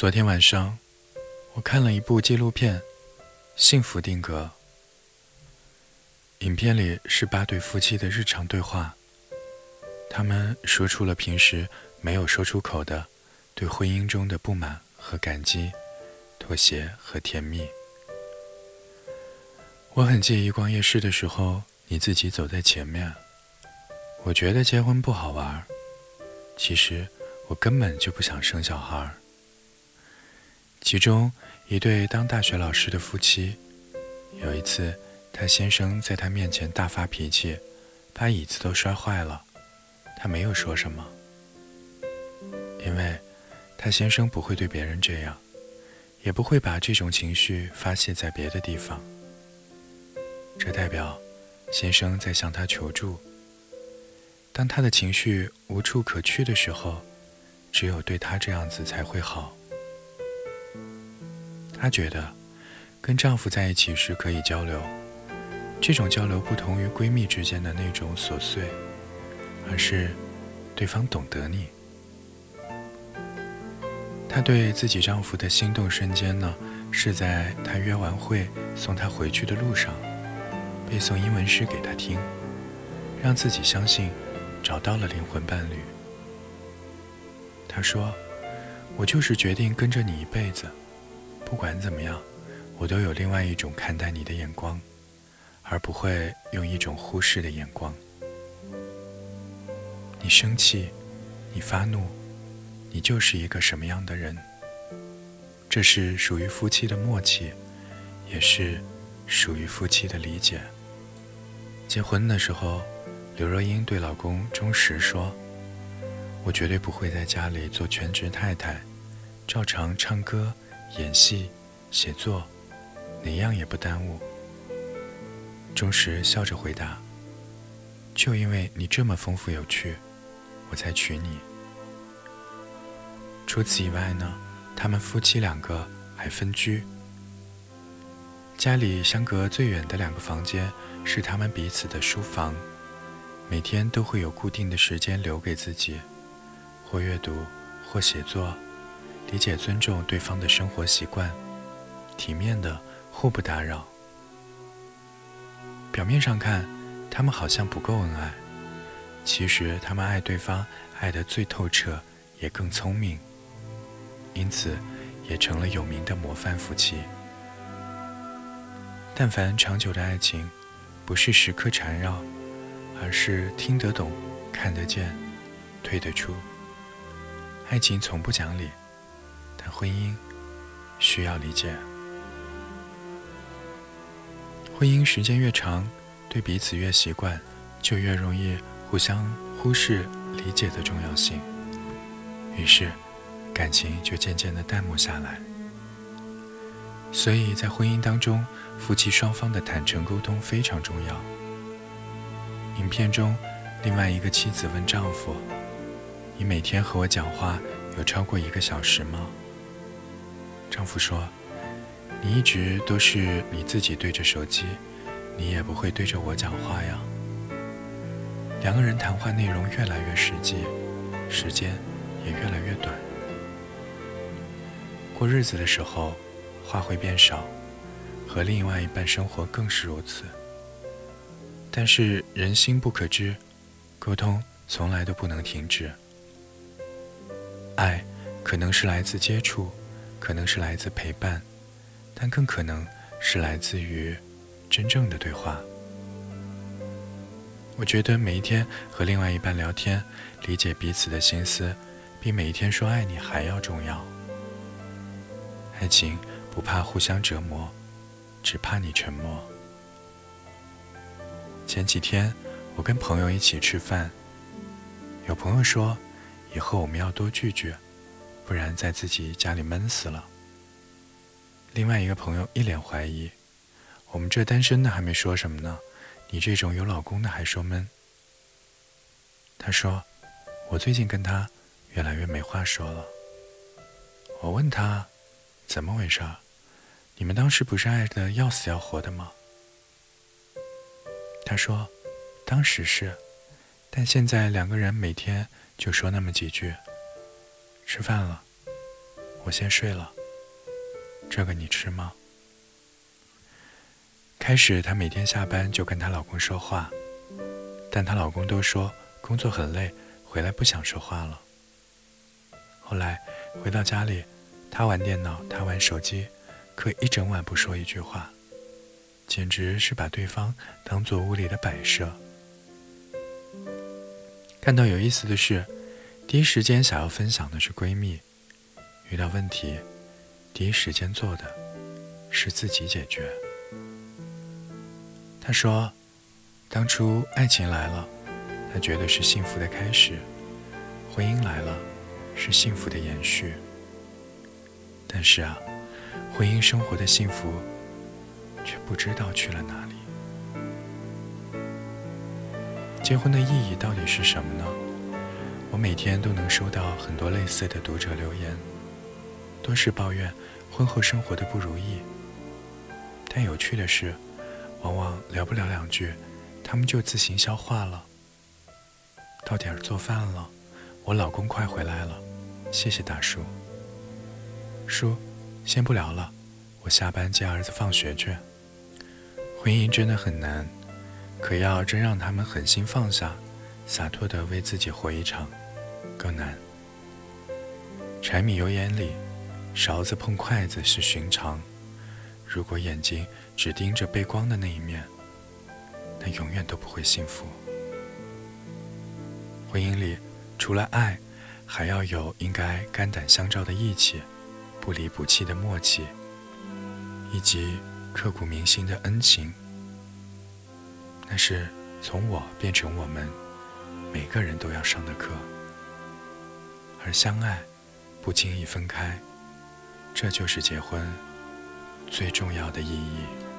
昨天晚上，我看了一部纪录片《幸福定格》。影片里是八对夫妻的日常对话，他们说出了平时没有说出口的对婚姻中的不满和感激、妥协和甜蜜。我很介意逛夜市的时候你自己走在前面。我觉得结婚不好玩，其实我根本就不想生小孩。其中一对当大学老师的夫妻，有一次，他先生在他面前大发脾气，把椅子都摔坏了。他没有说什么，因为他先生不会对别人这样，也不会把这种情绪发泄在别的地方。这代表先生在向他求助。当他的情绪无处可去的时候，只有对他这样子才会好。她觉得，跟丈夫在一起时可以交流，这种交流不同于闺蜜之间的那种琐碎，而是对方懂得你。她对自己丈夫的心动瞬间呢，是在他约完会送她回去的路上，背诵英文诗给他听，让自己相信找到了灵魂伴侣。她说：“我就是决定跟着你一辈子。”不管怎么样，我都有另外一种看待你的眼光，而不会用一种忽视的眼光。你生气，你发怒，你就是一个什么样的人？这是属于夫妻的默契，也是属于夫妻的理解。结婚的时候，刘若英对老公钟石说：“我绝对不会在家里做全职太太，照常唱歌。”演戏、写作，哪样也不耽误。钟石笑着回答：“就因为你这么丰富有趣，我才娶你。”除此以外呢，他们夫妻两个还分居。家里相隔最远的两个房间是他们彼此的书房，每天都会有固定的时间留给自己，或阅读，或写作。理解、尊重对方的生活习惯，体面的互不打扰。表面上看，他们好像不够恩爱，其实他们爱对方爱得最透彻，也更聪明，因此也成了有名的模范夫妻。但凡长久的爱情，不是时刻缠绕，而是听得懂、看得见、推得出。爱情从不讲理。但婚姻需要理解，婚姻时间越长，对彼此越习惯，就越容易互相忽视理解的重要性，于是感情就渐渐的淡漠下来。所以在婚姻当中，夫妻双方的坦诚沟通非常重要。影片中，另外一个妻子问丈夫：“你每天和我讲话有超过一个小时吗？”丈夫说：“你一直都是你自己对着手机，你也不会对着我讲话呀。”两个人谈话内容越来越实际，时间也越来越短。过日子的时候，话会变少，和另外一半生活更是如此。但是人心不可知，沟通从来都不能停止。爱可能是来自接触。可能是来自陪伴，但更可能是来自于真正的对话。我觉得每一天和另外一半聊天，理解彼此的心思，比每一天说爱你还要重要。爱情不怕互相折磨，只怕你沉默。前几天我跟朋友一起吃饭，有朋友说，以后我们要多聚聚。不然在自己家里闷死了。另外一个朋友一脸怀疑：“我们这单身的还没说什么呢，你这种有老公的还说闷？”他说：“我最近跟他越来越没话说了。”我问他：“怎么回事？你们当时不是爱的要死要活的吗？”他说：“当时是，但现在两个人每天就说那么几句。”吃饭了，我先睡了。这个你吃吗？”开始，她每天下班就跟她老公说话，但她老公都说工作很累，回来不想说话了。后来回到家里，她玩电脑，他玩手机，可一整晚不说一句话，简直是把对方当做屋里的摆设。看到有意思的是，第一时间想要分享的是闺蜜，遇到问题，第一时间做的是自己解决。她说，当初爱情来了，她觉得是幸福的开始；婚姻来了，是幸福的延续。但是啊，婚姻生活的幸福，却不知道去了哪里。结婚的意义到底是什么呢？我每天都能收到很多类似的读者留言，多是抱怨婚后生活的不如意。但有趣的是，往往聊不了两句，他们就自行消化了。到点儿做饭了，我老公快回来了，谢谢大叔。叔，先不聊了，我下班接儿子放学去。婚姻真的很难。可要真让他们狠心放下，洒脱地为自己活一场，更难。柴米油盐里，勺子碰筷子是寻常。如果眼睛只盯着背光的那一面，那永远都不会幸福。婚姻里，除了爱，还要有应该肝胆相照的义气，不离不弃的默契，以及刻骨铭心的恩情。那是从我变成我们每个人都要上的课，而相爱不轻易分开，这就是结婚最重要的意义。